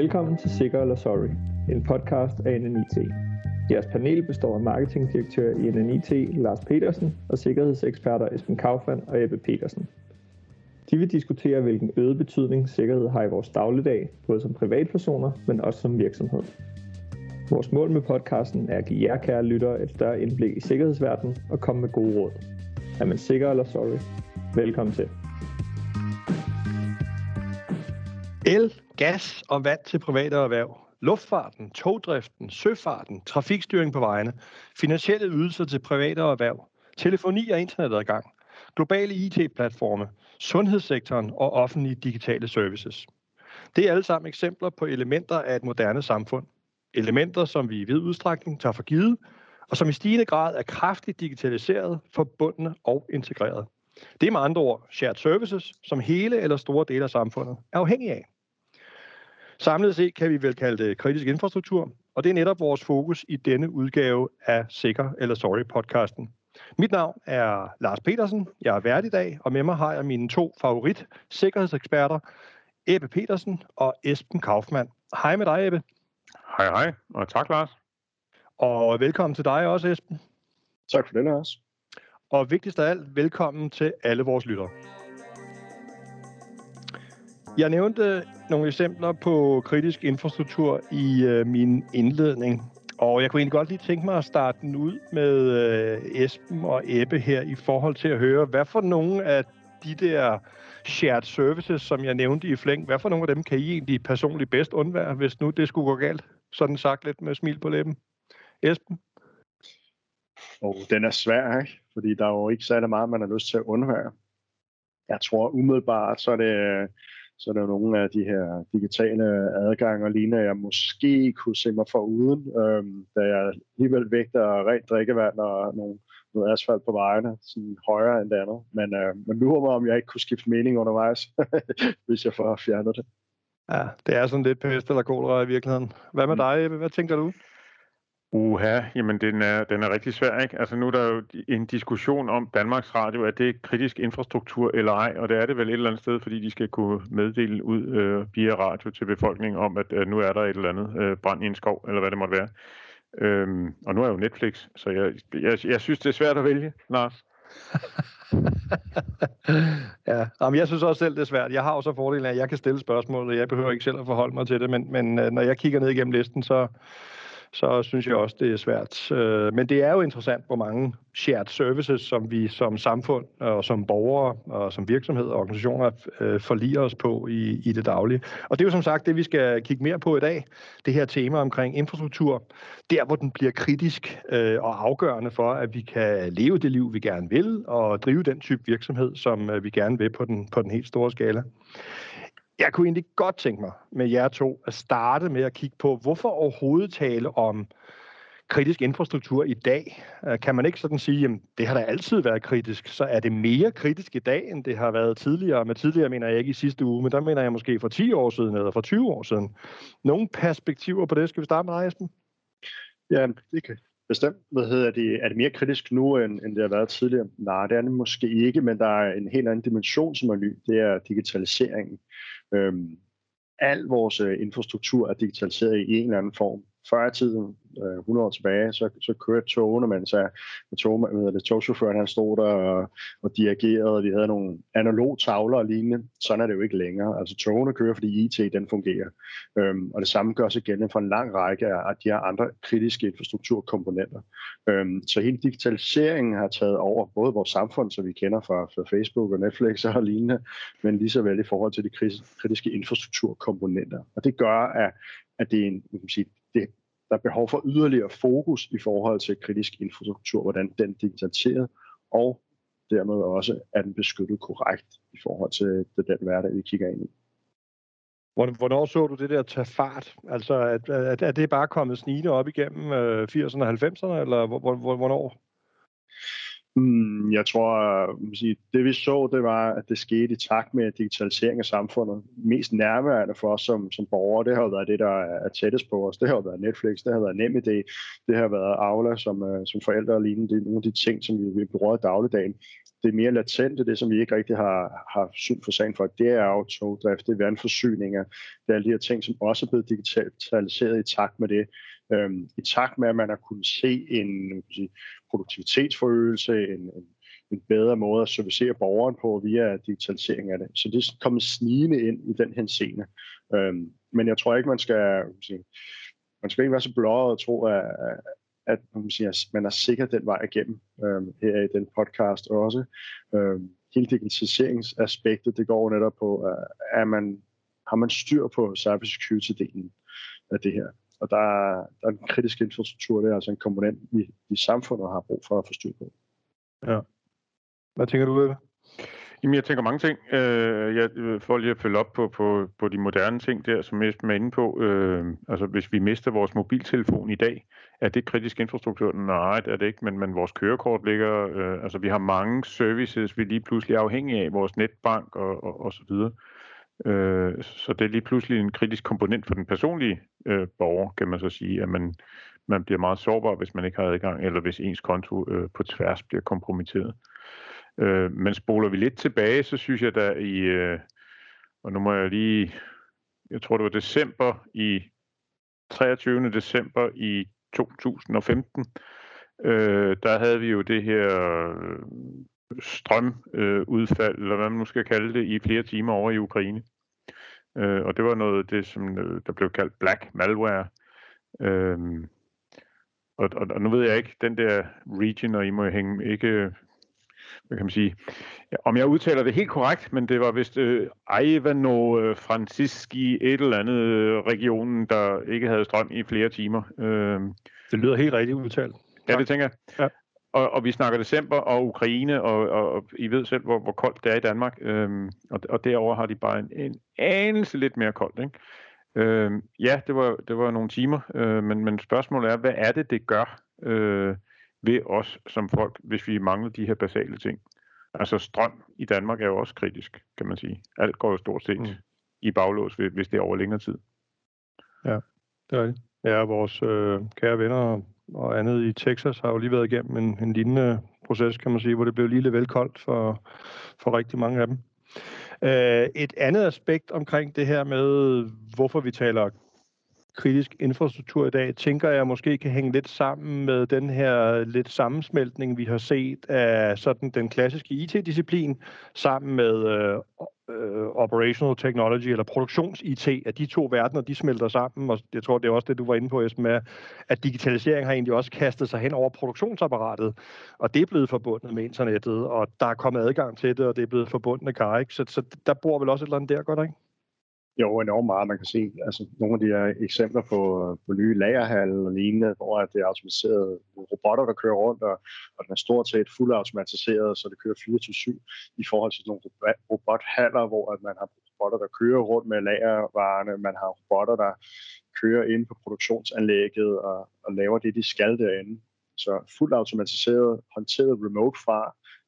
Velkommen til Sikker eller Sorry, en podcast af NNIT. Jeres panel består af marketingdirektør i NNIT Lars Petersen og sikkerhedseksperter Esben Kaufmann og Ebbe Petersen. De vil diskutere, hvilken øget betydning sikkerhed har i vores dagligdag, både som privatpersoner, men også som virksomhed. Vores mål med podcasten er at give jer kære lyttere et større indblik i sikkerhedsverdenen og komme med gode råd. Er man sikker eller sorry? Velkommen til. El, gas og vand til private erhverv. Luftfarten, togdriften, søfarten, trafikstyring på vejene, finansielle ydelser til private erhverv, telefoni og internetadgang, globale IT-platforme, sundhedssektoren og offentlige digitale services. Det er alle sammen eksempler på elementer af et moderne samfund. Elementer, som vi i vid udstrækning tager for givet, og som i stigende grad er kraftigt digitaliseret, forbundne og integreret. Det er med andre ord shared services, som hele eller store dele af samfundet er afhængige af. Samlet set kan vi vel kalde det kritisk infrastruktur, og det er netop vores fokus i denne udgave af Sikker eller Sorry podcasten. Mit navn er Lars Petersen, jeg er vært i dag, og med mig har jeg mine to favorit sikkerhedseksperter, Ebbe Petersen og Esben Kaufmann. Hej med dig, Ebbe. Hej, hej, og tak, Lars. Og velkommen til dig også, Esben. Tak for det, Lars. Og vigtigst af alt, velkommen til alle vores lyttere. Jeg nævnte nogle eksempler på kritisk infrastruktur i øh, min indledning, og jeg kunne egentlig godt lige tænke mig at starte den ud med øh, Esben og Ebbe her i forhold til at høre, hvad for nogle af de der shared services, som jeg nævnte i flæng, hvad for nogle af dem kan I egentlig personligt bedst undvære, hvis nu det skulle gå galt? Sådan sagt lidt med smil på læben. Esben? Og oh, den er svær, ikke? Fordi der er jo ikke særlig meget, man har lyst til at undvære. Jeg tror umiddelbart, så er det, øh, så er der nogle af de her digitale adgange og lignende, jeg måske kunne se mig for uden, øhm, da jeg alligevel vægter rent drikkevand og nogle, noget asfalt på vejene, sådan højere end det andet. Men, øh, men nu mig, om jeg ikke kunne skifte mening undervejs, hvis jeg får fjernet det. Ja, det er sådan lidt pest eller kolera i virkeligheden. Hvad med mm. dig, Ebbe? Hvad tænker du? Uha, jamen den er, den er rigtig svær, ikke? Altså nu er der jo en diskussion om Danmarks Radio, er det kritisk infrastruktur eller ej, og det er det vel et eller andet sted, fordi de skal kunne meddele ud øh, via radio til befolkningen om, at øh, nu er der et eller andet øh, brand i en skov, eller hvad det måtte være. Øhm, og nu er jo Netflix, så jeg, jeg, jeg synes, det er svært at vælge, Lars. ja, Jamen, jeg synes også selv, det er svært. Jeg har også fordelen af, at jeg kan stille spørgsmål, og jeg behøver ikke selv at forholde mig til det, men, men øh, når jeg kigger ned igennem listen, så, så synes jeg også, det er svært. Øh, men det er jo interessant, hvor mange shared services, som vi som samfund og som borgere og som virksomhed og organisationer øh, forliger os på i, i det daglige. Og det er jo som sagt det, vi skal kigge mere på i dag. Det her tema omkring infrastruktur. Der, hvor den bliver kritisk øh, og afgørende for, at vi kan leve det liv, vi gerne vil, og drive den type virksomhed, som vi gerne vil på den, på den helt store skala. Jeg kunne egentlig godt tænke mig med jer to at starte med at kigge på, hvorfor overhovedet tale om kritisk infrastruktur i dag? Øh, kan man ikke sådan sige, at det har da altid været kritisk, så er det mere kritisk i dag, end det har været tidligere? Med tidligere mener jeg ikke i sidste uge, men der mener jeg måske for 10 år siden eller for 20 år siden. Nogle perspektiver på det? Skal vi starte med dig, Esben? Ja, det kan bestemt. Hvad hedder det? Er det mere kritisk nu, end, end det har været tidligere? Nej, det er det måske ikke, men der er en helt anden dimension, som er ny. Det er digitaliseringen. Øhm, al vores øh, infrastruktur er digitaliseret i en eller anden form. Før i tiden, øh, 100 år tilbage, så, så kørte togene, så med tog, med det, togchaufføren han stod der og, og dirigerede, og vi havde nogle analog tavler og lignende. Sådan er det jo ikke længere. Altså togene kører, fordi IT den fungerer. Øhm, og det samme gør sig gældende for en lang række af de her andre kritiske infrastrukturkomponenter. Øhm, så hele digitaliseringen har taget over både vores samfund, som vi kender fra, fra Facebook og Netflix og lignende, men lige så vel i forhold til de kritiske infrastrukturkomponenter. Og det gør, at, at det er en, man kan sige, det, der er behov for yderligere fokus i forhold til kritisk infrastruktur, hvordan den digitaliseret, og dermed også er den beskyttet korrekt i forhold til den hverdag, vi kigger ind i. Hvornår så du det der tage fart? Altså, er, er det bare kommet snigende op igennem øh, 80'erne og 90'erne, eller hvornår? Mm, jeg tror, at det vi så, det var, at det skete i takt med digitalisering af samfundet. Mest nærværende for os som, som borgere, det har været det, der er tættest på os. Det har været Netflix, det har været NemID, det har været Aula som, øh, som forældre og lignende. Det er nogle af de ting, som vi, vi bruger i dagligdagen. det mere latente, det som vi ikke rigtig har, har syn for sagen for, det er jo togdrift, det er vandforsyninger, det er alle de her ting, som også er blevet digitaliseret i takt med det. Øhm, I takt med, at man har kunnet se en sige, produktivitetsforøgelse, en, en, en bedre måde at servicere borgeren på via digitalisering af det. Så det er kommet snigende ind i den her scene. Øhm, men jeg tror ikke, man skal, man skal ikke være så blåret og tro, at, at man, siger, man er sikker den vej igennem øhm, her i den podcast også. Øhm, hele digitaliseringsaspektet, det går netop på, at man, har man styr på cybersecurity-delen af det her. Og der er, der er en kritisk infrastruktur, det er altså en komponent, vi i samfundet har brug for at få styr på. Ja. Hvad tænker du, Eva? Jamen, jeg tænker mange ting. Øh, jeg øh, får lige at følge op på, på, på de moderne ting der, som jeg er inde på. Øh, altså, hvis vi mister vores mobiltelefon i dag, er det kritisk infrastruktur? Nej, det er det ikke, men, men vores kørekort ligger... Øh, altså, vi har mange services, vi lige pludselig er afhængige af, vores netbank og, og, og så videre. Øh, så det er lige pludselig en kritisk komponent for den personlige øh, borger, kan man så sige, at man, man bliver meget sårbar, hvis man ikke har adgang, eller hvis ens konto øh, på tværs bliver kompromitteret. Øh, men spoler vi lidt tilbage, så synes jeg da i, øh, og nu må jeg lige, jeg tror det var december i, 23. december i 2015, øh, der havde vi jo det her strømudfald, øh, eller hvad man nu skal kalde det, i flere timer over i Ukraine. Øh, og det var noget af det, som øh, der blev kaldt black malware. Øh, og, og, og nu ved jeg ikke, den der region, og I må hænge ikke hvad kan man sige, ja, om jeg udtaler det helt korrekt, men det var vist øh, Ivano øh, Franciski, et eller andet øh, regionen, der ikke havde strøm i flere timer. Øh, det lyder helt rigtigt udtalt. Ja, det tænker jeg. Og, og vi snakker december og Ukraine, og, og, og I ved selv, hvor, hvor koldt det er i Danmark. Øhm, og, og derover har de bare en, en anelse lidt mere koldt. Ikke? Øhm, ja, det var, det var nogle timer, øh, men, men spørgsmålet er, hvad er det, det gør? Øh, ved os som folk, hvis vi mangler de her basale ting. Altså strøm i Danmark er jo også kritisk, kan man sige. Alt går jo stort set mm. i baglås, hvis det er over længere tid. Ja, det er det. Ja, vores øh, kære venner og andet i Texas har jo lige været igennem en, en lignende proces, kan man sige, hvor det blev lige lidt vel koldt for, for rigtig mange af dem. Øh, et andet aspekt omkring det her med, hvorfor vi taler kritisk infrastruktur i dag, tænker jeg måske kan hænge lidt sammen med den her lidt sammensmeltning, vi har set af sådan den klassiske IT-disciplin, sammen med øh, øh, operational technology eller produktions-IT, at de to verdener, de smelter sammen, og jeg tror, det er også det, du var inde på, Esben, med, at digitalisering har egentlig også kastet sig hen over produktionsapparatet, og det er blevet forbundet med internettet, og der er kommet adgang til det, og det er blevet forbundet med kar, ikke? Så, så der bor vel også et eller andet der, godt ikke? Jo, enormt meget. Man kan se altså, nogle af de her eksempler på, øh, på nye lagerhal og lignende, hvor det er automatiseret robotter, der kører rundt, og, og den er stort set fuldt automatiseret, så det kører 24-7 i forhold til nogle robothaller, hvor at man har robotter, der kører rundt med lagervarerne, man har robotter, der kører ind på produktionsanlægget og, og laver det, de skal derinde. Så fuldt automatiseret, håndteret remote fra,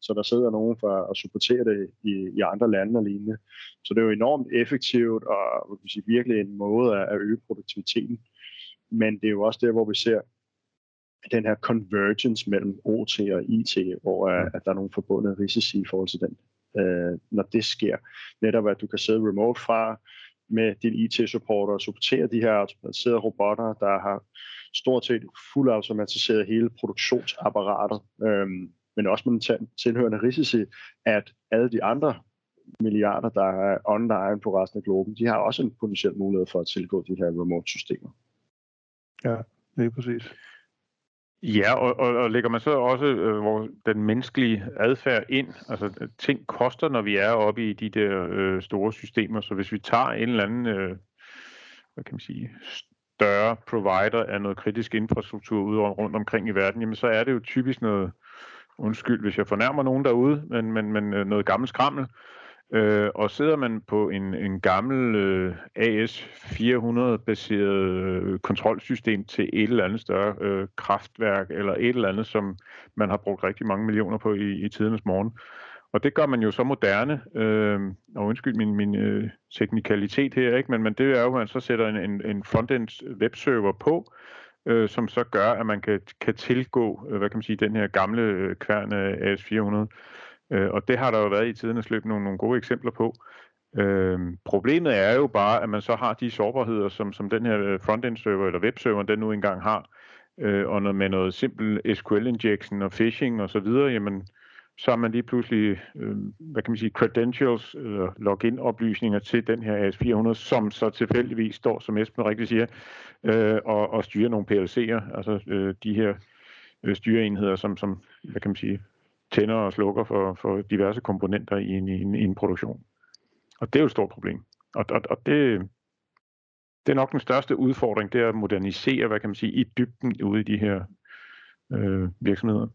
så der sidder nogen for at supportere det i, i andre lande og lignende. Så det er jo enormt effektivt og hvad sige, virkelig en måde at, at øge produktiviteten. Men det er jo også der, hvor vi ser den her convergence mellem OT og IT, hvor uh, at der er nogle forbundne risici i forhold til den. Uh, når det sker, netop at du kan sidde remote fra med din IT-supporter og supportere de her automatiserede robotter, der har stort set fuldt automatiseret hele produktionsapparatet. Øhm, men også med den tilhørende risici, at alle de andre milliarder, der er online på resten af globen, de har også en potentiel mulighed for at tilgå de her remote-systemer. Ja, lige præcis. Ja, og, og, og lægger man så også øh, hvor den menneskelige adfærd ind, altså øh, ting koster, når vi er oppe i de der øh, store systemer, så hvis vi tager en eller anden, øh, hvad kan man sige, større provider af noget kritisk infrastruktur ude rundt omkring i verden, jamen så er det jo typisk noget, undskyld hvis jeg fornærmer nogen derude, men, men, men øh, noget gammelt skrammel. Øh, og sidder man på en, en gammel øh, AS400-baseret øh, kontrolsystem til et eller andet større øh, kraftværk, eller et eller andet, som man har brugt rigtig mange millioner på i, i tidernes morgen. Og det gør man jo så moderne, øh, og undskyld min, min øh, teknikalitet her, ikke? Men, men det er jo, at man så sætter en, en, en frontend webserver på, øh, som så gør, at man kan, kan tilgå, øh, hvad kan man sige, den her gamle øh, kværn øh, AS400. Øh, og det har der jo været i tidernes løb nogle, nogle gode eksempler på. Øh, problemet er jo bare, at man så har de sårbarheder, som, som den her øh, frontend server eller webserver, den nu engang har, øh, og når, med noget simpel SQL injection og phishing og så videre, jamen, så har man lige pludselig, øh, hvad kan man sige, credentials, eller øh, login-oplysninger til den her AS400, som så tilfældigvis står, som Esben rigtig siger, øh, og, og styrer nogle PLC'er, altså øh, de her øh, styreenheder, som, som, hvad kan man sige, tænder og slukker for, for diverse komponenter i en, i, en, i en produktion. Og det er jo et stort problem. Og, og, og det, det er nok den største udfordring, det er at modernisere, hvad kan man sige, i dybden ude i de her øh, virksomheder.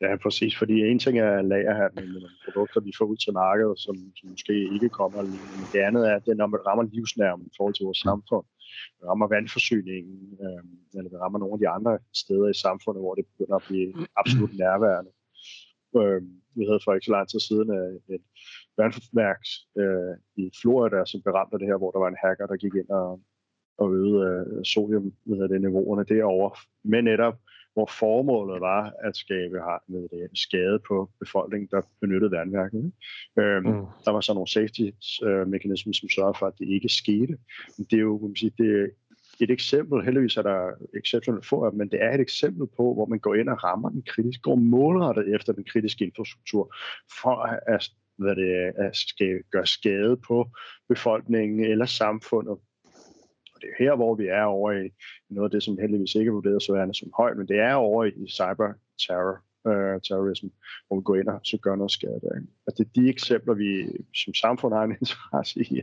Ja, præcis, fordi en ting er lagerhandel med nogle produkter, vi får ud til markedet, som, som måske ikke kommer lige. Men det andet er, at det, når man rammer livsnærmen i forhold til vores samfund, det rammer vandforsyningen, øh, eller det rammer nogle af de andre steder i samfundet, hvor det begynder at blive absolut nærværende. Øh, vi havde for ikke så lang tid siden øh, et vandværk øh, i Florida, som beramte det her, hvor der var en hacker, der gik ind og, og øgede øh, sodium ved det, niveauerne derovre. Men netop, hvor formålet var at skabe med det, skade på befolkningen, der benyttede vandværket. Øhm, mm. Der var så nogle safety-mekanismer, øh, som sørgede for, at det ikke skete. Men det er jo, kan man sige, det er et eksempel, heldigvis er der exceptionelt få af men det er et eksempel på, hvor man går ind og rammer den kritiske, går målrettet efter den kritiske infrastruktur, for at, hvad det, at skal gøre skade på befolkningen eller samfundet Og det er her, hvor vi er over i noget af det, som heldigvis ikke er vurderet så værende som højt, men det er over i cyber terror, øh, terrorisme, terrorism, hvor vi går ind og så gør noget skade der. Og altså, det er de eksempler, vi som samfund har en interesse i,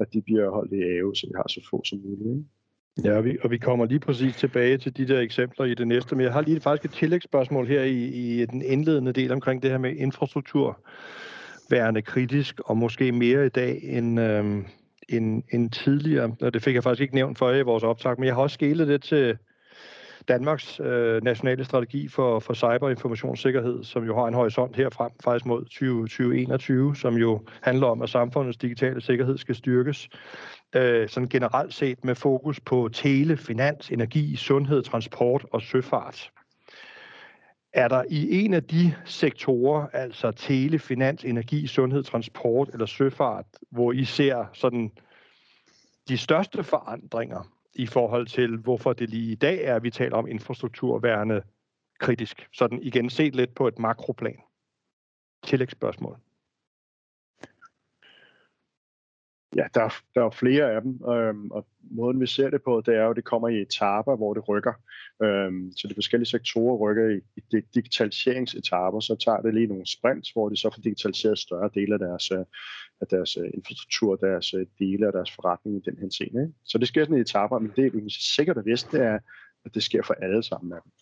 at de bliver holdt i ave, så vi har så få som muligt. Ikke? Ja, og vi, og vi kommer lige præcis tilbage til de der eksempler i det næste, men jeg har lige faktisk et tillægsspørgsmål her i, i den indledende del omkring det her med infrastruktur værende kritisk, og måske mere i dag end, øhm, end, end tidligere. Og det fik jeg faktisk ikke nævnt for i vores optag, men jeg har også skælet det til Danmarks øh, nationale strategi for, for cyberinformationssikkerhed, som jo har en horisont herfrem faktisk mod 2021, som jo handler om, at samfundets digitale sikkerhed skal styrkes. Øh, sådan generelt set med fokus på tele, finans, energi, sundhed, transport og søfart. Er der i en af de sektorer, altså tele, finans, energi, sundhed, transport eller søfart, hvor I ser sådan de største forandringer i forhold til, hvorfor det lige i dag er, at vi taler om infrastruktur værende kritisk? Sådan igen set lidt på et makroplan. Tillægsspørgsmål. Ja, der, der er flere af dem, øhm, og måden vi ser det på, det er jo, at det kommer i etaper, hvor det rykker. Øhm, så de forskellige sektorer rykker i, i de digitaliseringsetaper, så tager det lige nogle sprints, hvor de så får digitaliseret større dele af deres, øh, af deres øh, infrastruktur, deres øh, dele og deres forretning i den her scene. Ikke? Så det sker sådan i etaper, men det, vi kan sikkert og vist, det er, at det sker for alle sammen af dem.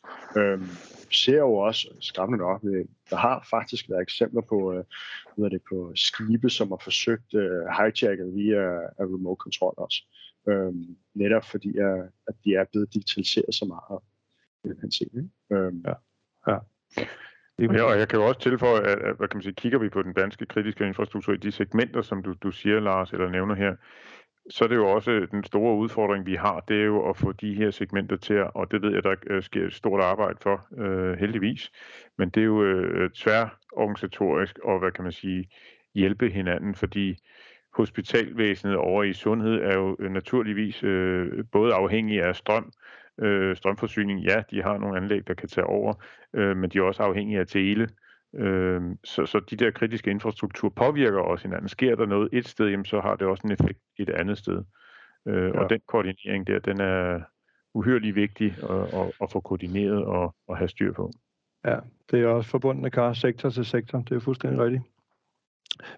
Øhm, vi ser jo også, skræmmende nok, øh, der har faktisk været eksempler på, øh, hvad det, på skibe, som har forsøgt øh, hijacket via uh, remote control også. Øhm, netop fordi, at, at de er blevet digitaliseret så meget i den her scene. Øhm, ja. ja. Ja, og jeg kan jo også tilføje, at, at hvad kan man sige, kigger vi på den danske kritiske infrastruktur i de segmenter, som du, du siger, Lars, eller nævner her, så er det jo også den store udfordring, vi har, det er jo at få de her segmenter til og det ved jeg, der øh, sker et stort arbejde for, øh, heldigvis, men det er jo øh, tværorganisatorisk og, hvad kan man sige, hjælpe hinanden, fordi hospitalvæsenet over i sundhed er jo naturligvis øh, både afhængig af strøm, øh, strømforsyning, ja, de har nogle anlæg, der kan tage over, øh, men de er også afhængige af tele, Øh, så, så de der kritiske infrastruktur påvirker også hinanden. Sker der noget et sted, jamen, så har det også en effekt et andet sted. Øh, ja. Og den koordinering der, den er uhyrelig vigtig at, at, at få koordineret og at have styr på. Ja, det er også forbundne kar, sektor til sektor. Det er fuldstændig rigtigt.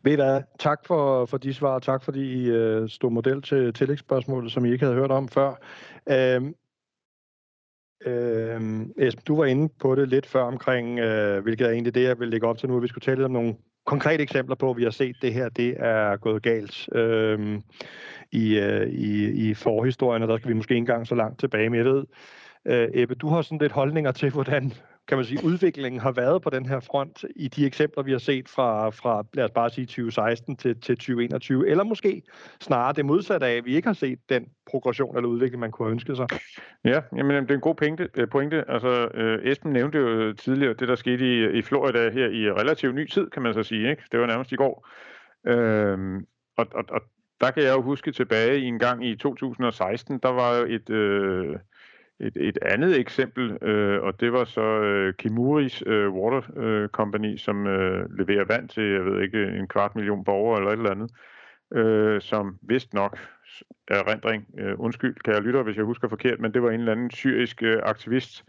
Ved I hvad? Tak for, for de svar, tak fordi I øh, stod model til tillægsspørgsmålet, som I ikke havde hørt om før. Øh, Øh, Esben, du var inde på det lidt før omkring, øh, hvilket er egentlig det, jeg vil lægge op til nu. Vi skulle tale om nogle konkrete eksempler på, at vi har set det her, det er gået galt øh, i, øh, i, i forhistorien, og der skal vi måske ikke engang så langt tilbage. Men jeg ved, øh, Ebbe, du har sådan lidt holdninger til, hvordan, kan man sige, udviklingen har været på den her front i de eksempler, vi har set fra, fra lad os bare sige 2016 til, til 2021, eller måske snarere det modsatte af, at vi ikke har set den progression eller udvikling, man kunne have ønsket sig? Ja, jamen, det er en god pointe. Øh, pointe. Altså, øh, Esben nævnte jo tidligere det, der skete i, i Florida her i relativt ny tid, kan man så sige. Ikke? Det var nærmest i går. Øhm, og, og, og der kan jeg jo huske tilbage i en gang i 2016, der var jo et... Øh, et, et andet eksempel, øh, og det var så øh, Kimuris øh, Water øh, Company, som øh, leverer vand til, jeg ved ikke, en kvart million borgere eller et eller andet, øh, som vist nok er rendring, øh, undskyld, kan jeg lytte, hvis jeg husker forkert, men det var en eller anden syrisk øh, aktivist,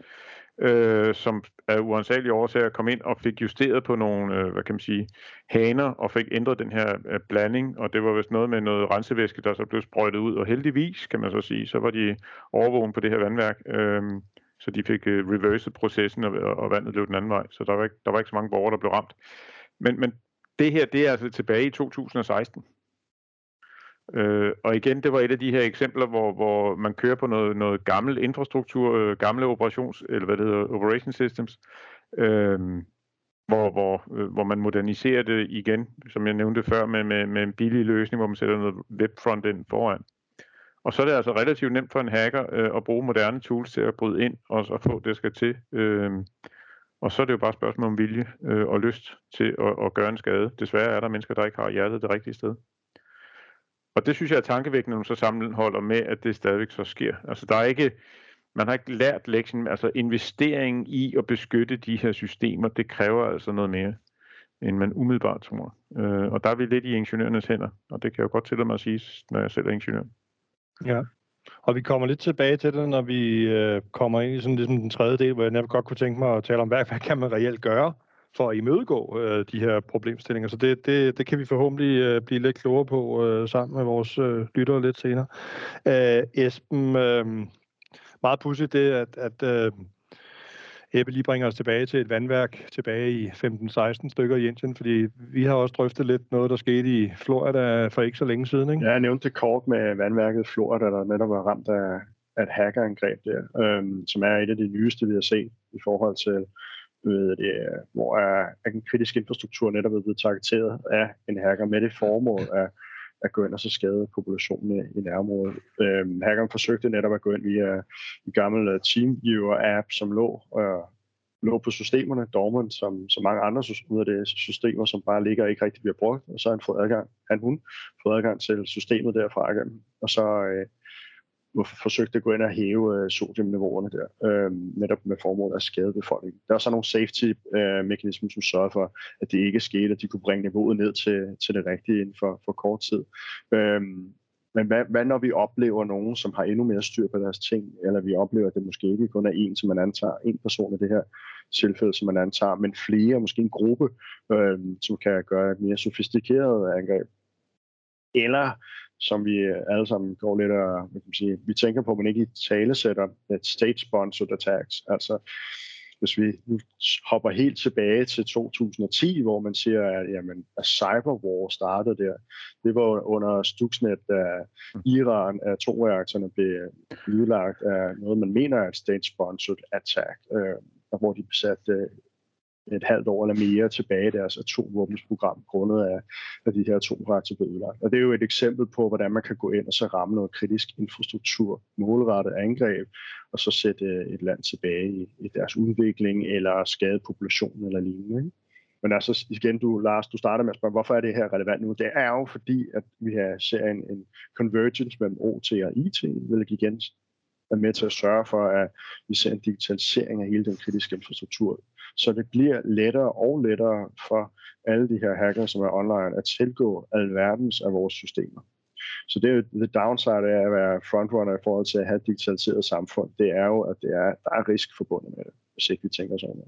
øh, som af uansagelige årsager kom ind og fik justeret på nogle, øh, hvad kan man sige, haner og fik ændret den her øh, blanding, og det var vist noget med noget rensevæske, der så blev sprøjtet ud, og heldigvis, kan man så sige, så var de overvågen på det her vandværk, øh, så de fik øh, reverset processen, og, og vandet løb den anden vej, så der var, ikke, der var ikke så mange borgere, der blev ramt. Men, men det her, det er altså tilbage i 2016. Øh, og igen, det var et af de her eksempler, hvor, hvor man kører på noget, noget gammel infrastruktur, øh, gamle operations, eller hvad det hedder, operation systems, øh, hvor, hvor, øh, hvor man moderniserer det igen, som jeg nævnte før, med, med, med en billig løsning, hvor man sætter noget webfront ind foran. Og så er det altså relativt nemt for en hacker øh, at bruge moderne tools til at bryde ind og, og få det, der skal til. Øh, og så er det jo bare et spørgsmål om vilje øh, og lyst til at, at gøre en skade. Desværre er der mennesker, der ikke har hjertet det rigtige sted. Og det synes jeg er tankevækkende, når man så sammenholder med, at det stadigvæk så sker. Altså der er ikke, man har ikke lært lektien, altså investeringen i at beskytte de her systemer, det kræver altså noget mere, end man umiddelbart tror. Øh, og der er vi lidt i ingeniørernes hænder, og det kan jeg jo godt tillade mig at sige, når jeg selv er ingeniør. Ja, og vi kommer lidt tilbage til det, når vi øh, kommer ind i sådan ligesom den tredje del, hvor jeg netop godt kunne tænke mig at tale om, hvad, hvad kan man reelt gøre for at imødegå øh, de her problemstillinger. Så det, det, det kan vi forhåbentlig øh, blive lidt klogere på øh, sammen med vores øh, lyttere lidt senere. Øh, Esben, øh, meget pudsigt det, at, at øh, Ebbe lige bringer os tilbage til et vandværk tilbage i 15-16 stykker i Indien, fordi vi har også drøftet lidt noget, der skete i Florida for ikke så længe siden. Ikke? Ja, jeg nævnte det kort med vandværket i Florida, der netop var ramt af, af et hackerangreb der, øhm, som er et af de nyeste, vi har set i forhold til ved det, hvor er, er den kritiske infrastruktur netop er blevet targeteret af en hacker med det formål at, at gå ind og så skade populationen i nærområdet. Øhm, hackeren forsøgte netop at gå ind via en gammel øh, TeamViewer-app, som lå, øh, lå på systemerne, Dormant, som, som mange andre ud af det systemer, som bare ligger og ikke rigtig bliver brugt, og så har han fået adgang, han hun, fået adgang til systemet derfra igen, og så øh, forsøgte at gå ind og hæve øh, sodiumniveauerne der, øh, netop med formål at skade befolkningen. Der er så nogle safety-mekanismer, øh, som sørger for, at det ikke skete, at de kunne bringe niveauet ned til, til det rigtige inden for, for kort tid. Øh, men hvad, hvad når vi oplever nogen, som har endnu mere styr på deres ting, eller vi oplever, at det måske ikke kun er en, som man antager, en person i det her tilfælde, som man antager, men flere, måske en gruppe, øh, som kan gøre et mere sofistikeret angreb. Eller som vi øh, alle sammen går lidt og, hvad kan man sige, vi tænker på, men ikke i tale sætter et state-sponsored attacks. Altså, hvis vi nu hopper helt tilbage til 2010, hvor man siger, at, jamen, at cyberwar startede der, det var under Stuxnet, da Iran atomreaktorerne blev udlagt af noget, man mener er et state-sponsored attack, øh, hvor de besatte et halvt år eller mere tilbage i deres atomvåbensprogram, grundet af, at de her atomreaktorer blev udlagt. Og det er jo et eksempel på, hvordan man kan gå ind og så ramme noget kritisk infrastruktur, målrettet angreb, og så sætte øh, et land tilbage i, i deres udvikling, eller skade populationen eller lignende. Ikke? Men altså igen, du, Lars, du starter med at spørge, hvorfor er det her relevant nu? Det er jo fordi, at vi har ser en, en convergence mellem OT og IT, hvilket igen er med til at sørge for, at vi ser en digitalisering af hele den kritiske infrastruktur så det bliver lettere og lettere for alle de her hackere, som er online, at tilgå alverdens af vores systemer. Så det er jo the downside af at være frontrunner i forhold til at have et digitaliseret samfund. Det er jo, at det er, der er risk forbundet med det, hvis ikke vi tænker sådan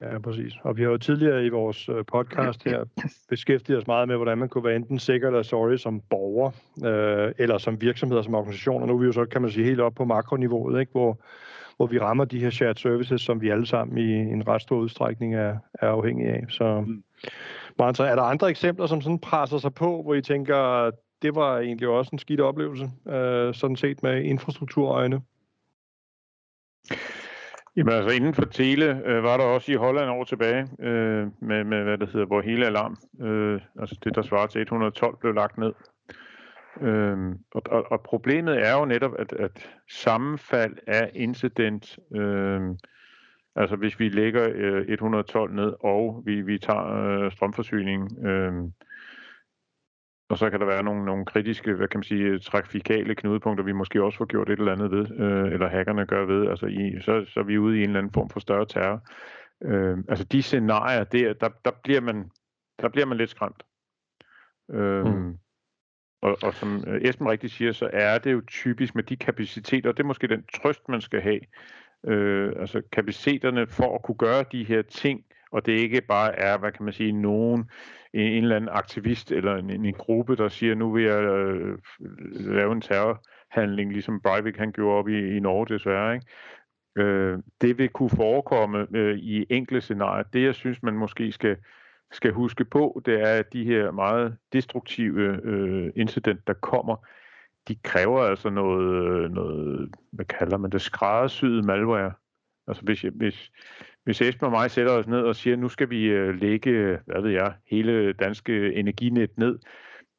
Ja, præcis. Og vi har jo tidligere i vores øh, podcast her beskæftiget os meget med, hvordan man kunne være enten sikker eller sorry som borger, øh, eller som virksomheder, som organisationer. Nu er vi jo så, kan man sige, helt op på makroniveauet, ikke? Hvor, hvor vi rammer de her shared services, som vi alle sammen i en ret stor udstrækning er, er afhængige af. Så, mm. så er der andre eksempler, som sådan presser sig på, hvor I tænker, det var egentlig også en skidt oplevelse, øh, sådan set med infrastrukturøjne? Jamen altså inden for tele øh, var der også i Holland over tilbage øh, med, med, hvad det hedder, hvor hele alarm, øh, altså det der svarer til 112, blev lagt ned. Øh, og, og, og problemet er jo netop, at, at sammenfald af incident, øh, altså hvis vi lægger øh, 112 ned, og vi, vi tager øh, strømforsyningen, øh, og så kan der være nogle, nogle kritiske, hvad kan man sige, trafikale knudepunkter, vi måske også får gjort et eller andet ved, øh, eller hackerne gør ved, altså i, så, så er vi ude i en eller anden form for større terror. Øh, altså de scenarier, der, der, der, bliver man, der bliver man lidt skræmt. Øh, mm. og, og som Esben rigtig siger, så er det jo typisk med de kapaciteter, og det er måske den trøst, man skal have, øh, altså kapaciteterne for at kunne gøre de her ting, og det ikke bare er, hvad kan man sige, nogen, en, en eller anden aktivist eller en, en, gruppe, der siger, nu vil jeg øh, lave en terrorhandling, ligesom Breivik han gjorde op i, i Norge desværre, ikke? Øh, det vil kunne forekomme øh, i enkle scenarier. Det, jeg synes, man måske skal, skal huske på, det er, at de her meget destruktive øh, incident, der kommer, de kræver altså noget, øh, noget hvad kalder man det, skræddersyet malware. Altså hvis, hvis, hvis Esben og mig sætter os ned og siger, nu skal vi øh, lægge, hvad ved jeg, hele danske energinet ned,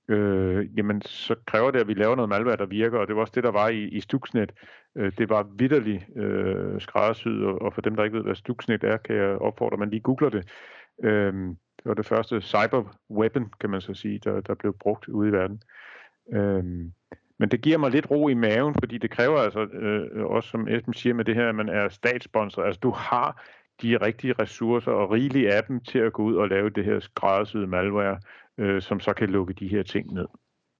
øh, jamen så kræver det, at vi laver noget malware, der virker, og det var også det, der var i, i Stuxnet. Øh, det var vidderligt øh, skræddersyet, og, og for dem, der ikke ved, hvad Stuxnet er, kan jeg opfordre, at man lige googler det. Øh, det var det første cyber weapon, kan man så sige, der, der blev brugt ude i verden. Øh, men det giver mig lidt ro i maven, fordi det kræver altså øh, også, som Esben siger, med det her, at man er statssponsor. Altså du har de rigtige ressourcer og rigelige af dem til at gå ud og lave det her skræddersyede malware, øh, som så kan lukke de her ting ned.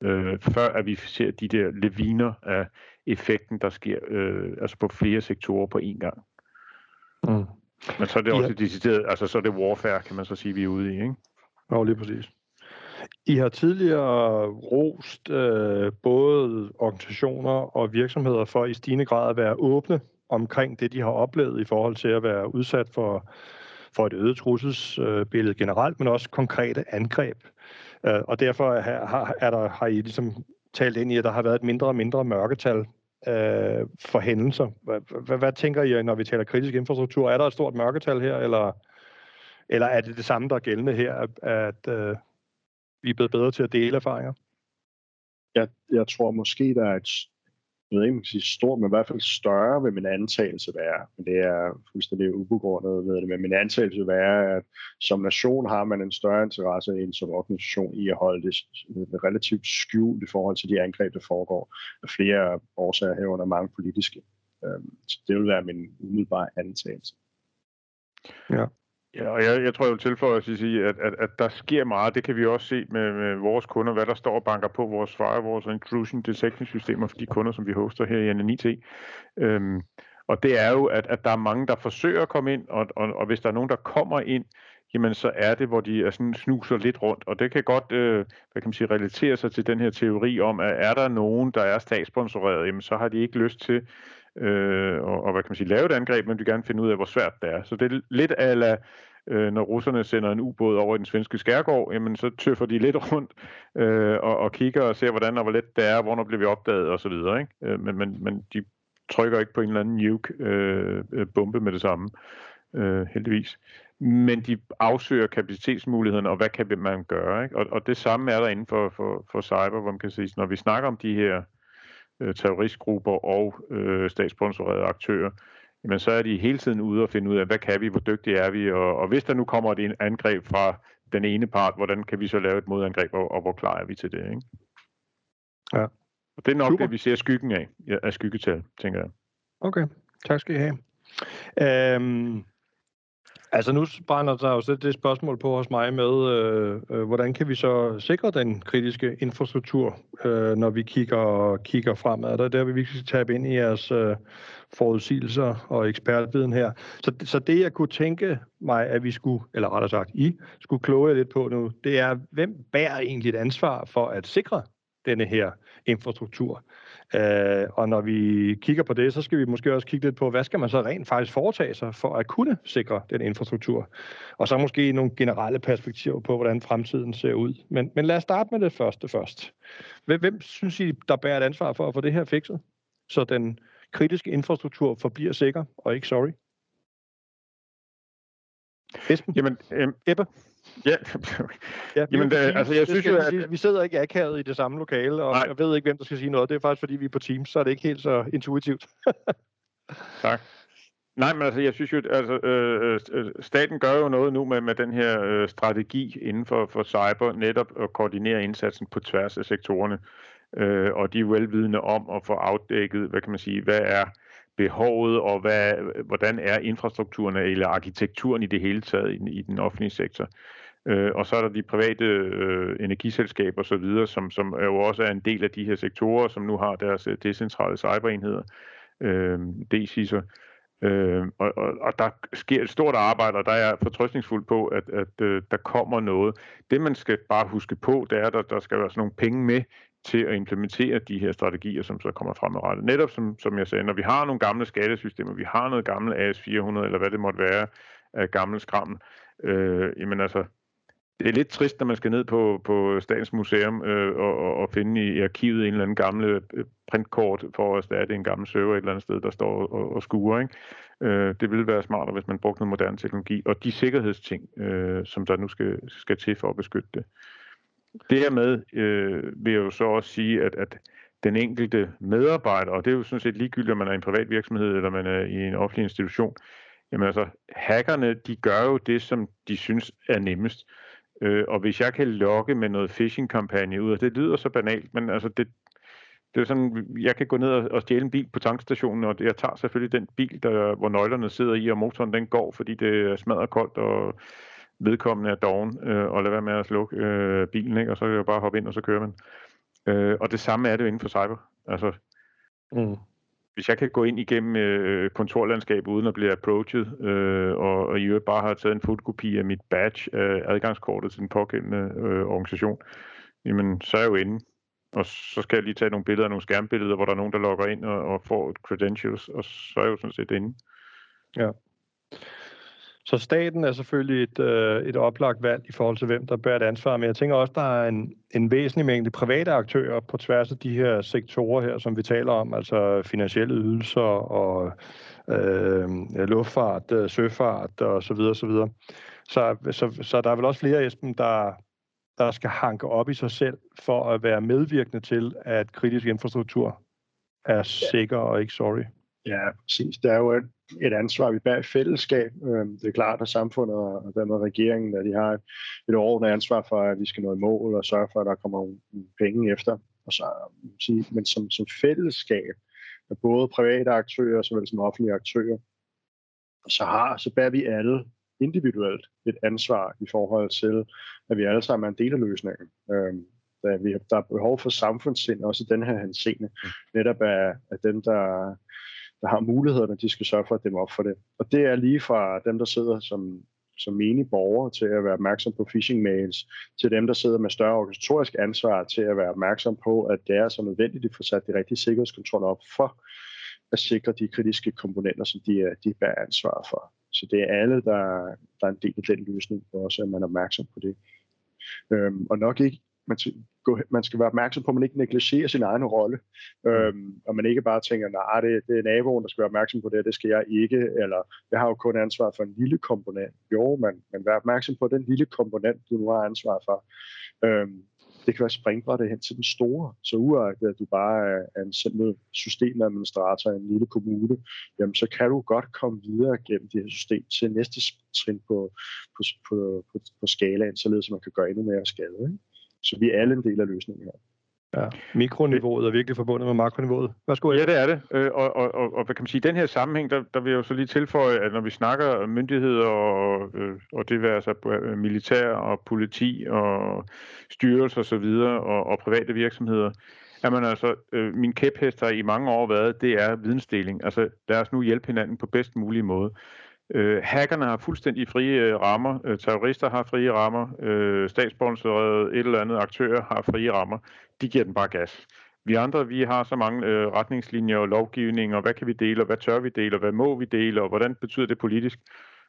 Øh, før at vi ser de der leviner af effekten, der sker øh, altså på flere sektorer på én gang. Mm. Men så er det også ja. decideret, altså så er det warfare, kan man så sige, vi er ude i, ikke? Ja, lige præcis. I har tidligere rost øh, både organisationer og virksomheder for i stigende grad at være åbne omkring det, de har oplevet i forhold til at være udsat for, for et øget trusselsbillede øh, generelt, men også konkrete angreb. Øh, og derfor er, er der, har I ligesom talt ind i, at der har været et mindre og mindre mørketal øh, for hændelser. Hvad, hvad, tænker I, når vi taler kritisk infrastruktur? Er der et stort mørketal her, eller, eller er det det samme, der er gældende her, at, at øh, vi er blevet bedre til at dele erfaringer? Jeg, jeg tror måske, der er et jeg ved ikke, man kan sige stort, men i hvert fald større vil min antagelse være. Men det er fuldstændig ubegrundet, ved det, men min antagelse vil være, at som nation har man en større interesse end som organisation i at holde det relativt skjult i forhold til de angreb, der foregår af flere årsager herunder mange politiske. Øhm, så det vil være min umiddelbare antagelse. Ja. Ja, og jeg, jeg tror, jeg vil tilføje at sige, at, at, at der sker meget. Det kan vi også se med, med vores kunder, hvad der står og banker på vores firewalls og intrusion detection systemer for de kunder, som vi hoster her i NNIT. Øhm, og det er jo, at, at der er mange, der forsøger at komme ind, og, og, og hvis der er nogen, der kommer ind, jamen så er det, hvor de er sådan, snuser lidt rundt. Og det kan godt øh, hvad kan man sige, relatere sig til den her teori om, at er der nogen, der er statssponsoreret, jamen så har de ikke lyst til øh, og, og hvad kan man sige, lave et angreb, men de gerne finde ud af, hvor svært det er. Så det er lidt ala, øh, når russerne sender en ubåd over i den svenske skærgård, jamen så tøffer de lidt rundt øh, og, og kigger og ser, hvordan og hvor let det er, hvornår bliver vi opdaget osv. Ikke? Øh, men, men, men de trykker ikke på en eller anden nuke-bombe øh, øh med det samme, øh, heldigvis. Men de afsøger kapacitetsmulighederne, og hvad kan man gøre? Ikke? Og, og det samme er der inden for, for, for cyber, hvor man kan sige, når vi snakker om de her øh, terroristgrupper og øh, statssponsorerede aktører, jamen så er de hele tiden ude og finde ud af, hvad kan vi, hvor dygtige er vi, og, og hvis der nu kommer et angreb fra den ene part, hvordan kan vi så lave et modangreb, og, og hvor klar er vi til det, ikke? Ja. Og det er nok Super. det, vi ser skyggen af, af skyggetal, tænker jeg. Okay, tak skal I have. Øhm, Altså nu brænder der jo så det spørgsmål på hos mig med, øh, øh, hvordan kan vi så sikre den kritiske infrastruktur, øh, når vi kigger, kigger fremad. Der er der, vi virkelig skal tabe ind i jeres øh, forudsigelser og ekspertviden her. Så, så det, jeg kunne tænke mig, at vi skulle, eller rettere sagt, I skulle kloge lidt på nu, det er, hvem bærer egentlig et ansvar for at sikre denne her infrastruktur? Øh, og når vi kigger på det, så skal vi måske også kigge lidt på, hvad skal man så rent faktisk foretage sig for at kunne sikre den infrastruktur? Og så måske nogle generelle perspektiver på, hvordan fremtiden ser ud. Men, men lad os starte med det første først. Hvem, hvem synes I, der bærer et ansvar for at få det her fikset? Så den kritiske infrastruktur forbliver sikker, og ikke sorry? Esben? Jamen, øh, Ebbe? Ja, ja Jamen, det, altså, jeg synes jo, at... Vi sidder ikke akavet i det samme lokale, og Nej. jeg ved ikke, hvem der skal sige noget. Det er faktisk, fordi vi er på Teams, så er det ikke helt så intuitivt. tak. Nej, men altså, jeg synes jo, altså, øh, øh, staten gør jo noget nu med, med den her øh, strategi inden for, for cyber, netop at koordinere indsatsen på tværs af sektorerne. Øh, og de er velvidende om at få afdækket, hvad kan man sige, hvad er behovet, og hvad, hvordan er infrastrukturen eller arkitekturen i det hele taget i, i den offentlige sektor. Øh, og så er der de private øh, energiselskaber osv., som, som er jo også er en del af de her sektorer, som nu har deres øh, decentrale cyberenheder, øh, DCIS'er. Øh, og, og, og der sker et stort arbejde, og der er fortrøstningsfuld på, at, at øh, der kommer noget. Det man skal bare huske på, det er, at der, der skal være sådan nogle penge med til at implementere de her strategier, som så kommer fremadrettet. Netop som, som jeg sagde, når vi har nogle gamle skattesystemer, vi har noget gamle AS400, eller hvad det måtte være af gammel skram, øh, jamen altså, det er lidt trist, når man skal ned på, på Statens Museum øh, og, og finde i arkivet en eller anden gamle øh, printkort for at erstatte en gammel server et eller andet sted, der står og, og skuer. Ikke? Øh, det ville være smartere, hvis man brugte noget moderne teknologi. Og de sikkerhedsting, øh, som der nu skal, skal til for at beskytte det. Dermed øh, vil jeg jo så også sige, at, at den enkelte medarbejder, og det er jo sådan set ligegyldigt, om man er i en privat virksomhed eller man er i en offentlig institution, jamen altså, hackerne, de gør jo det, som de synes er nemmest. Øh, og hvis jeg kan lokke med noget phishing-kampagne ud, og det lyder så banalt, men altså det, det er sådan, jeg kan gå ned og, stjæle en bil på tankstationen, og jeg tager selvfølgelig den bil, der, hvor nøglerne sidder i, og motoren den går, fordi det er smadret koldt, og vedkommende er doven, øh, og lade være med at slukke øh, bilen, ikke? og så kan jeg bare hoppe ind, og så kører man. Øh, og det samme er det jo inden for cyber. Altså, mm hvis jeg kan gå ind igennem øh, kontorlandskabet uden at blive approached, øh, og, og i øvrigt bare har taget en fotokopi af mit badge, øh, adgangskortet til den pågældende øh, organisation, jamen så er jeg jo inde. Og så skal jeg lige tage nogle billeder, nogle skærmbilleder, hvor der er nogen, der logger ind og, og får credentials, og så er jeg jo sådan set inde. Ja. Så staten er selvfølgelig et, øh, et oplagt valg i forhold til, hvem der bærer et ansvar, men jeg tænker også, der er en, en væsentlig mængde private aktører på tværs af de her sektorer her, som vi taler om, altså finansielle ydelser og øh, luftfart, øh, søfart og så videre, så videre. Så, så, så der er vel også flere, Esben, der, der skal hanke op i sig selv for at være medvirkende til, at kritisk infrastruktur er sikker og ikke sorry. Ja, præcis. Det er jo et, et ansvar, vi bærer i fællesskab. Øhm, det er klart, at samfundet og dermed regeringen, at de har et overordnet ansvar for, at vi skal nå i mål og sørge for, at der kommer penge efter. Og så, men som, som fællesskab, med både private aktører såvel som offentlige aktører, så, har, så bærer vi alle individuelt et ansvar i forhold til, at vi alle sammen er en del af løsningen. Øhm, der, vi, der er behov for samfundssind, også i den her henseende. Mm. Netop af, af dem, der, der har mulighederne, de skal sørge for at dem op for det. Og det er lige fra dem, der sidder som, som menige borgere til at være opmærksom på phishing mails, til dem, der sidder med større organisatorisk ansvar til at være opmærksom på, at det er så nødvendigt at få sat de rigtige sikkerhedskontroller op for at sikre de kritiske komponenter, som de, er, de bærer ansvar for. Så det er alle, der, der er en del af den løsning, og også at man er opmærksom på det. Øhm, og nok ikke man, gå, man skal være opmærksom på, at man ikke negligerer sin egen rolle, mm. øhm, og man ikke bare tænker, nej, det, det er naboen, der skal være opmærksom på det, det skal jeg ikke, eller jeg har jo kun ansvar for en lille komponent. Jo, men, men vær opmærksom på den lille komponent, du nu har ansvar for. Øhm, det kan være springbrættet hen til den store. Så uagtet at du bare er en simpel systemadministrator i en lille kommune, jamen så kan du godt komme videre gennem det her system til næste trin på, på, på, på, på skalaen, således at man kan gøre endnu mere skade. Ikke? Så vi er alle en del af løsningen her. Ja, mikroniveauet er virkelig forbundet med makroniveauet. Værsgo. Ja, det er det. Øh, og, og, og, og hvad kan man sige, den her sammenhæng, der, der vil jeg jo så lige tilføje, at når vi snakker myndigheder og, øh, og det vil altså militær og politi og styrelser og så videre og, og private virksomheder, at man altså, øh, min kæphest har i mange år været, det er vidensdeling. Altså lad os nu hjælpe hinanden på bedst mulig måde. Øh, hackerne har fuldstændig frie øh, rammer, øh, terrorister har frie rammer, øh, statssponsorerede et eller andet aktører har frie rammer. De giver den bare gas. Vi andre, vi har så mange øh, retningslinjer og lovgivning, og hvad kan vi dele, og hvad tør vi dele, og hvad må vi dele, og hvordan betyder det politisk?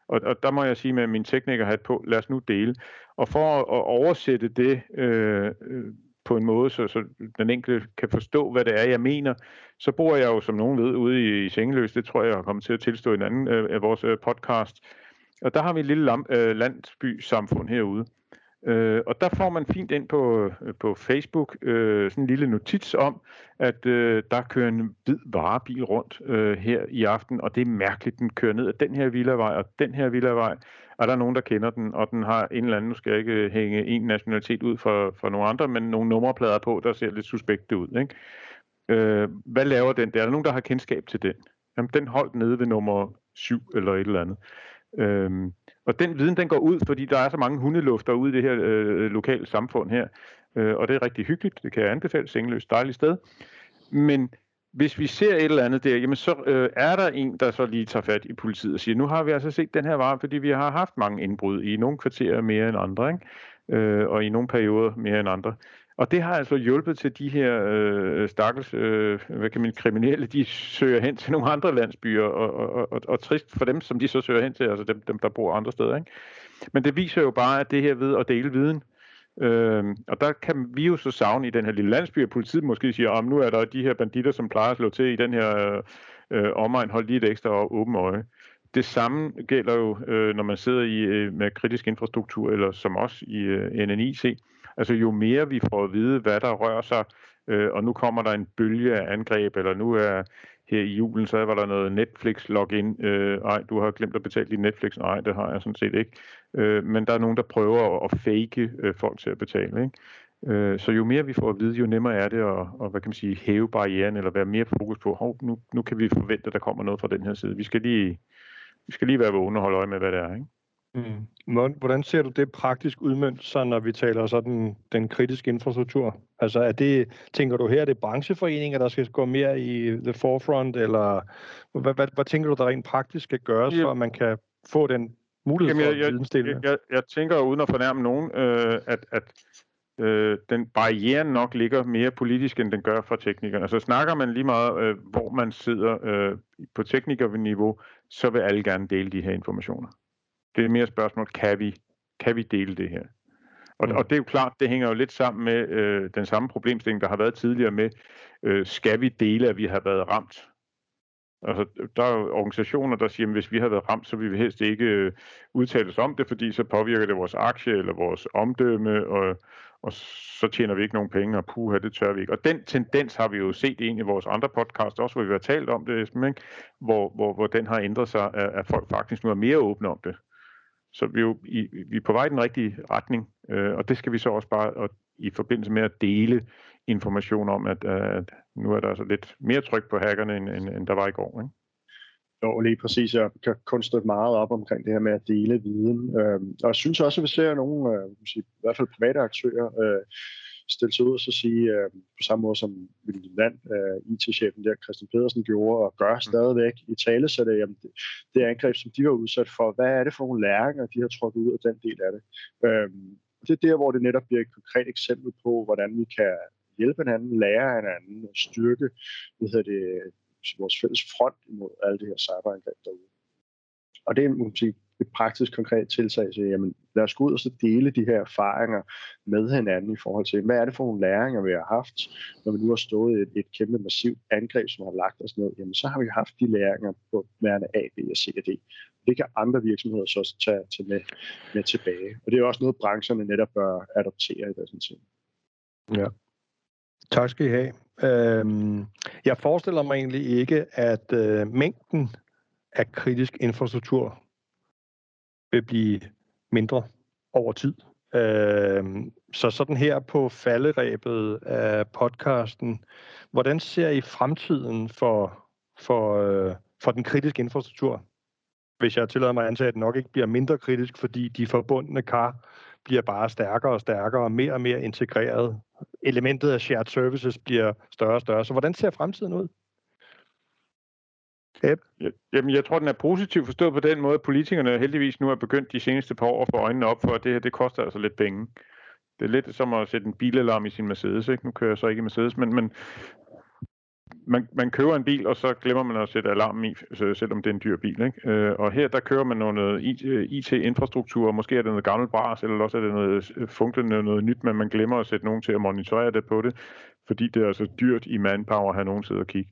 Og, og der må jeg sige med min tekniker på, lad os nu dele. Og for at, at oversætte det øh, øh på en måde, så, så den enkelte kan forstå, hvad det er, jeg mener, så bor jeg jo, som nogen ved, ude i, i Sengeløs. Det tror jeg, jeg har kommet til at tilstå i en anden øh, af vores øh, podcast. Og der har vi et lille lam, øh, landsby-samfund herude. Øh, og der får man fint ind på, øh, på Facebook øh, sådan en lille notits om, at øh, der kører en hvid varebil rundt øh, her i aften, og det er mærkeligt, den kører ned ad den her villavej og den her villavej. Er der nogen, der kender den, og den har en eller anden, nu skal jeg ikke øh, hænge en nationalitet ud for, for nogle andre, men nogle nummerplader på, der ser lidt suspekte ud. Ikke? Øh, hvad laver den der? Er der nogen, der har kendskab til den? Jamen, den holdt nede ved nummer 7 eller et eller andet. Øhm, og den viden, den går ud, fordi der er så mange hundelufter ude i det her øh, lokale samfund her. Øh, og det er rigtig hyggeligt. Det kan jeg anbefale. Sengeløs, dejligt sted. Men hvis vi ser et eller andet der, jamen så øh, er der en, der så lige tager fat i politiet og siger, nu har vi altså set den her vare, fordi vi har haft mange indbrud i nogle kvarterer mere end andre, ikke? Øh, og i nogle perioder mere end andre. Og det har altså hjulpet til de her øh, stakkels, øh, hvad kan man, kriminelle, de søger hen til nogle andre landsbyer, og, og, og, og trist for dem, som de så søger hen til, altså dem, dem der bor andre steder. Ikke? Men det viser jo bare, at det her ved at dele viden, øh, Øhm, og der kan vi jo så savne i den her lille landsby, at politiet måske siger, om nu er der de her banditter, som plejer at slå til i den her øh, omegn, hold lige et ekstra åbent øje. Det samme gælder jo, øh, når man sidder i øh, med kritisk infrastruktur, eller som også i øh, NNIC, Altså jo mere vi får at vide, hvad der rører sig, øh, og nu kommer der en bølge af angreb, eller nu er her i julen, så var der noget Netflix-login. Øh, ej, du har glemt at betale din Netflix. Nej, det har jeg sådan set ikke. Øh, men der er nogen, der prøver at, at fake øh, folk til at betale. Ikke? Øh, så jo mere vi får at vide, jo nemmere er det at, og, hvad kan man sige, hæve barrieren, eller være mere fokus på, hov, nu, nu kan vi forvente, at der kommer noget fra den her side. Vi skal lige, vi skal lige være vågne og holde øje med, hvad det er. Ikke? Mm. Hvordan ser du det praktisk udmønt så når vi taler sådan den kritiske infrastruktur? Altså er det, tænker du her, er det brancheforeninger, der skal gå mere i the forefront, eller hvad, hvad, hvad tænker du, der rent praktisk skal gøres, for at man kan få den mulighed Jamen, for jeg, at Jeg, jeg, jeg tænker, uden at fornærme nogen, øh, at, at øh, den barriere nok ligger mere politisk, end den gør for teknikerne. Så snakker man lige meget, øh, hvor man sidder øh, på teknikerniveau, så vil alle gerne dele de her informationer. Det er mere et spørgsmål, kan vi, kan vi dele det her? Og, mm. og det er jo klart, det hænger jo lidt sammen med øh, den samme problemstilling, der har været tidligere med, øh, skal vi dele, at vi har været ramt? Altså, der er jo organisationer, der siger, at hvis vi har været ramt, så vil vi helst ikke øh, udtale os om det, fordi så påvirker det vores aktie eller vores omdømme, og, og så tjener vi ikke nogen penge, og puha, det tør vi ikke. Og den tendens har vi jo set ind i vores andre podcast, også hvor vi har talt om det, ikke? Hvor, hvor, hvor den har ændret sig, at folk faktisk nu er mere åbne om det. Så vi er jo i, vi er på vej i den rigtige retning, øh, og det skal vi så også bare og, i forbindelse med at dele information om, at, at nu er der altså lidt mere tryk på hackerne, end, end, end der var i går. Ikke? Jo, lige præcis. Jeg kan kun støtte meget op omkring det her med at dele viden. Øh, og jeg synes også, at vi ser nogle, øh, i hvert fald private aktører, øh, stille sig ud og så sige, øh, på samme måde som William Land, øh, IT-chefen der, Christian Pedersen, gjorde og gør mm. stadigvæk i tale, så det, jamen, det, det angreb, som de var udsat for, hvad er det for nogle læringer, de har trådt ud af den del af det? Øh, det er der, hvor det netop bliver et konkret eksempel på, hvordan vi kan hjælpe hinanden, lære hinanden og styrke hvad hedder det, vores fælles front imod alle det her cyberangreb derude. Og det er måske et praktisk konkret tiltag, så jamen, lad os gå ud og så dele de her erfaringer med hinanden i forhold til, hvad er det for nogle læringer, vi har haft, når vi nu har stået et, et kæmpe massivt angreb, som har lagt os ned, jamen så har vi haft de læringer på værende A, B og C og D. Det kan andre virksomheder så også tage, tage med, med tilbage. Og det er også noget, brancherne netop bør adoptere i deres tid. Ja. Tak skal I have. Øhm, jeg forestiller mig egentlig ikke, at øh, mængden af kritisk infrastruktur vil blive mindre over tid. Øh, så sådan her på falderæbet af podcasten, hvordan ser I fremtiden for, for, øh, for den kritiske infrastruktur? Hvis jeg tillader mig at antage, at det nok ikke bliver mindre kritisk, fordi de forbundne kar bliver bare stærkere og stærkere og mere og mere integreret. Elementet af shared services bliver større og større. Så hvordan ser fremtiden ud? Yep. Jamen, jeg tror, den er positiv forstået på den måde, at politikerne heldigvis nu er begyndt de seneste par år at få øjnene op for, at det her, det koster altså lidt penge. Det er lidt som at sætte en bilalarm i sin Mercedes, ikke? Nu kører jeg så ikke i Mercedes, men, men man, man køber en bil, og så glemmer man at sætte alarmen i, altså, selvom det er en dyr bil. Ikke? Øh, og her der kører man noget IT-infrastruktur, måske er det noget gammelt bras, eller også er det noget øh, funklende noget nyt, men man glemmer at sætte nogen til at monitorere det på det, fordi det er altså dyrt i manpower at have nogen til at kigge.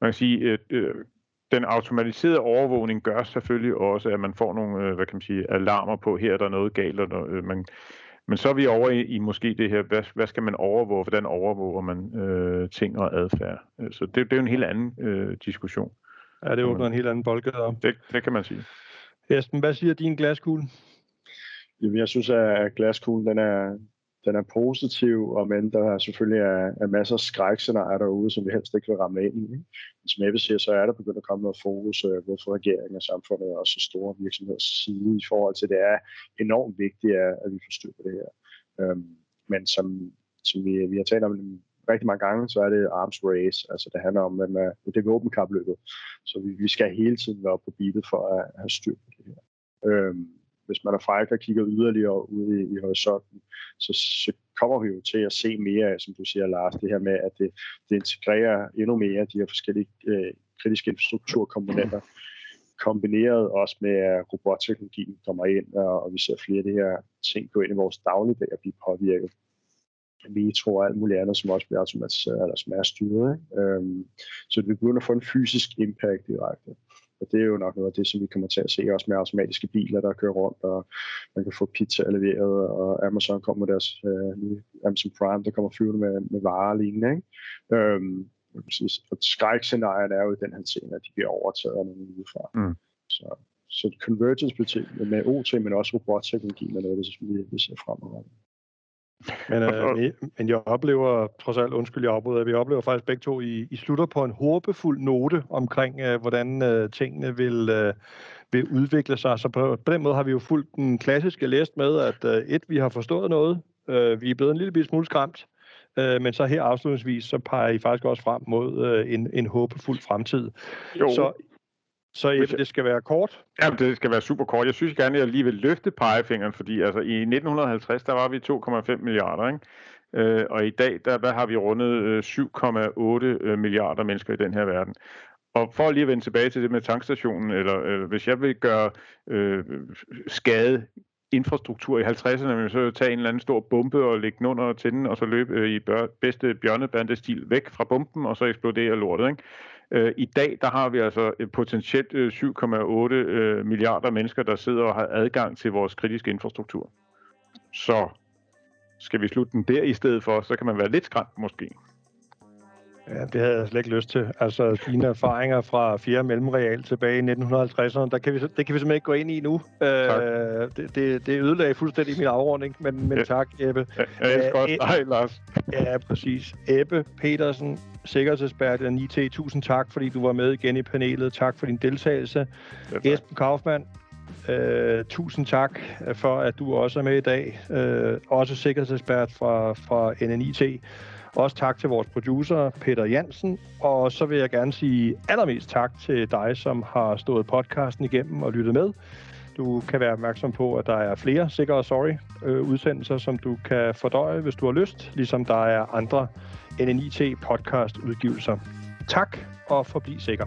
Man kan sige, at øh, den automatiserede overvågning gør selvfølgelig også, at man får nogle, øh, hvad kan man sige, alarmer på, her er der noget galt, og øh, man, men så er vi over i, i måske det her, hvad, hvad skal man overvåge, hvordan overvåger man øh, ting og adfærd. Så det, det er jo en helt anden øh, diskussion. Ja, det åbner en helt anden boldgade Det, det kan man sige. Esben, hvad siger din glaskugle? Jamen, jeg synes, at glaskuglen den er, den er positiv, og men der selvfølgelig er, er masser af skrækscenarier derude, som vi helst ikke vil ramme ind i. Ikke? Som vil sige, så er der begyndt at komme noget fokus øh, både for regeringen og samfundet og så store virksomheder side i forhold til, at det er enormt vigtigt, at, at vi får styr på det her. Øhm, men som, som vi, vi har talt om rigtig mange gange, så er det arms race. Altså det handler om, at man, det er våbenkapløbet. Så vi, vi skal hele tiden være på beatet for at have styr på det her. Øhm, hvis man er fræk og kigger yderligere ud i, i horisonten, så, så kommer vi jo til at se mere af, som du siger, Lars, det her med, at det, det integrerer endnu mere de her forskellige øh, kritiske infrastrukturkomponenter, kombineret også med, at robotteknologien kommer ind, og, og vi ser flere af de her ting gå ind i vores dagligdag og blive påvirket. Vi tror alt muligt andet, som også bliver automatiseret, eller som er styret. Ikke? Øhm, så vi begynder at få en fysisk impact direkte. Og det er jo nok noget af det, som vi kommer til at se også med automatiske biler, der kører rundt, og man kan få pizza leveret, og Amazon kommer med deres øh, Amazon Prime, der kommer flyvende med, med varer og lignende. Ikke? Øhm, og skrækscenarierne er jo i den her scene, at de bliver overtaget af nogle udefra. Mm. Så, så convergence med OT, men også robotteknologi er noget, som vi, vi ser fremadrettet. Men, øh, men jeg oplever, trods alt, undskyld, jeg afbryder, vi oplever faktisk begge to, I, I slutter på en håbefuld note omkring, øh, hvordan øh, tingene vil, øh, vil udvikle sig. Så på, på den måde har vi jo fulgt den klassiske læst med, at øh, et, vi har forstået noget, øh, vi er blevet en lille smule skræmt, øh, men så her afslutningsvis, så peger I faktisk også frem mod øh, en, en håbefuld fremtid. Jo. Så så Ebbe, det skal være kort? Ja, det skal være super kort. Jeg synes gerne, at jeg lige vil løfte pegefingeren, fordi altså, i 1950, der var vi 2,5 milliarder, ikke? Øh, og i dag, der, der har vi rundet 7,8 øh, milliarder mennesker i den her verden. Og for lige at vende tilbage til det med tankstationen, eller øh, hvis jeg vil gøre øh, skade infrastruktur i 50'erne, så tage en eller anden stor bombe og lægge den under til den, og så løbe øh, i bør, bedste bjørnebandestil væk fra bomben, og så eksplodere lortet. Ikke? Øh, I dag der har vi altså potentielt øh, 7,8 øh, milliarder mennesker, der sidder og har adgang til vores kritiske infrastruktur. Så skal vi slutte den der i stedet for, så kan man være lidt skræmt måske. Ja, det havde jeg slet ikke lyst til. Altså, dine erfaringer fra 4. mellemreal tilbage i 1950'erne, der kan vi, det kan vi simpelthen ikke gå ind i nu. Øh, det, det, det ødelagde fuldstændig min afrunding, men, men ja. tak, Ebbe. Ja, jeg elsker også dig, Lars. Ja, præcis. Ebbe Petersen, sikkerhedsekspert i IT, tusind tak, fordi du var med igen i panelet. Tak for din deltagelse. Ja, Esben Kaufmann, Uh, tusind tak for, at du også er med i dag. Uh, også sikkerhedsekspert fra, fra NNIT. Også tak til vores producer, Peter Jansen. Og så vil jeg gerne sige allermest tak til dig, som har stået podcasten igennem og lyttet med. Du kan være opmærksom på, at der er flere Sikker og Sorry øh, udsendelser, som du kan fordøje, hvis du har lyst, ligesom der er andre NNIT podcast udgivelser. Tak, og forbliv sikker.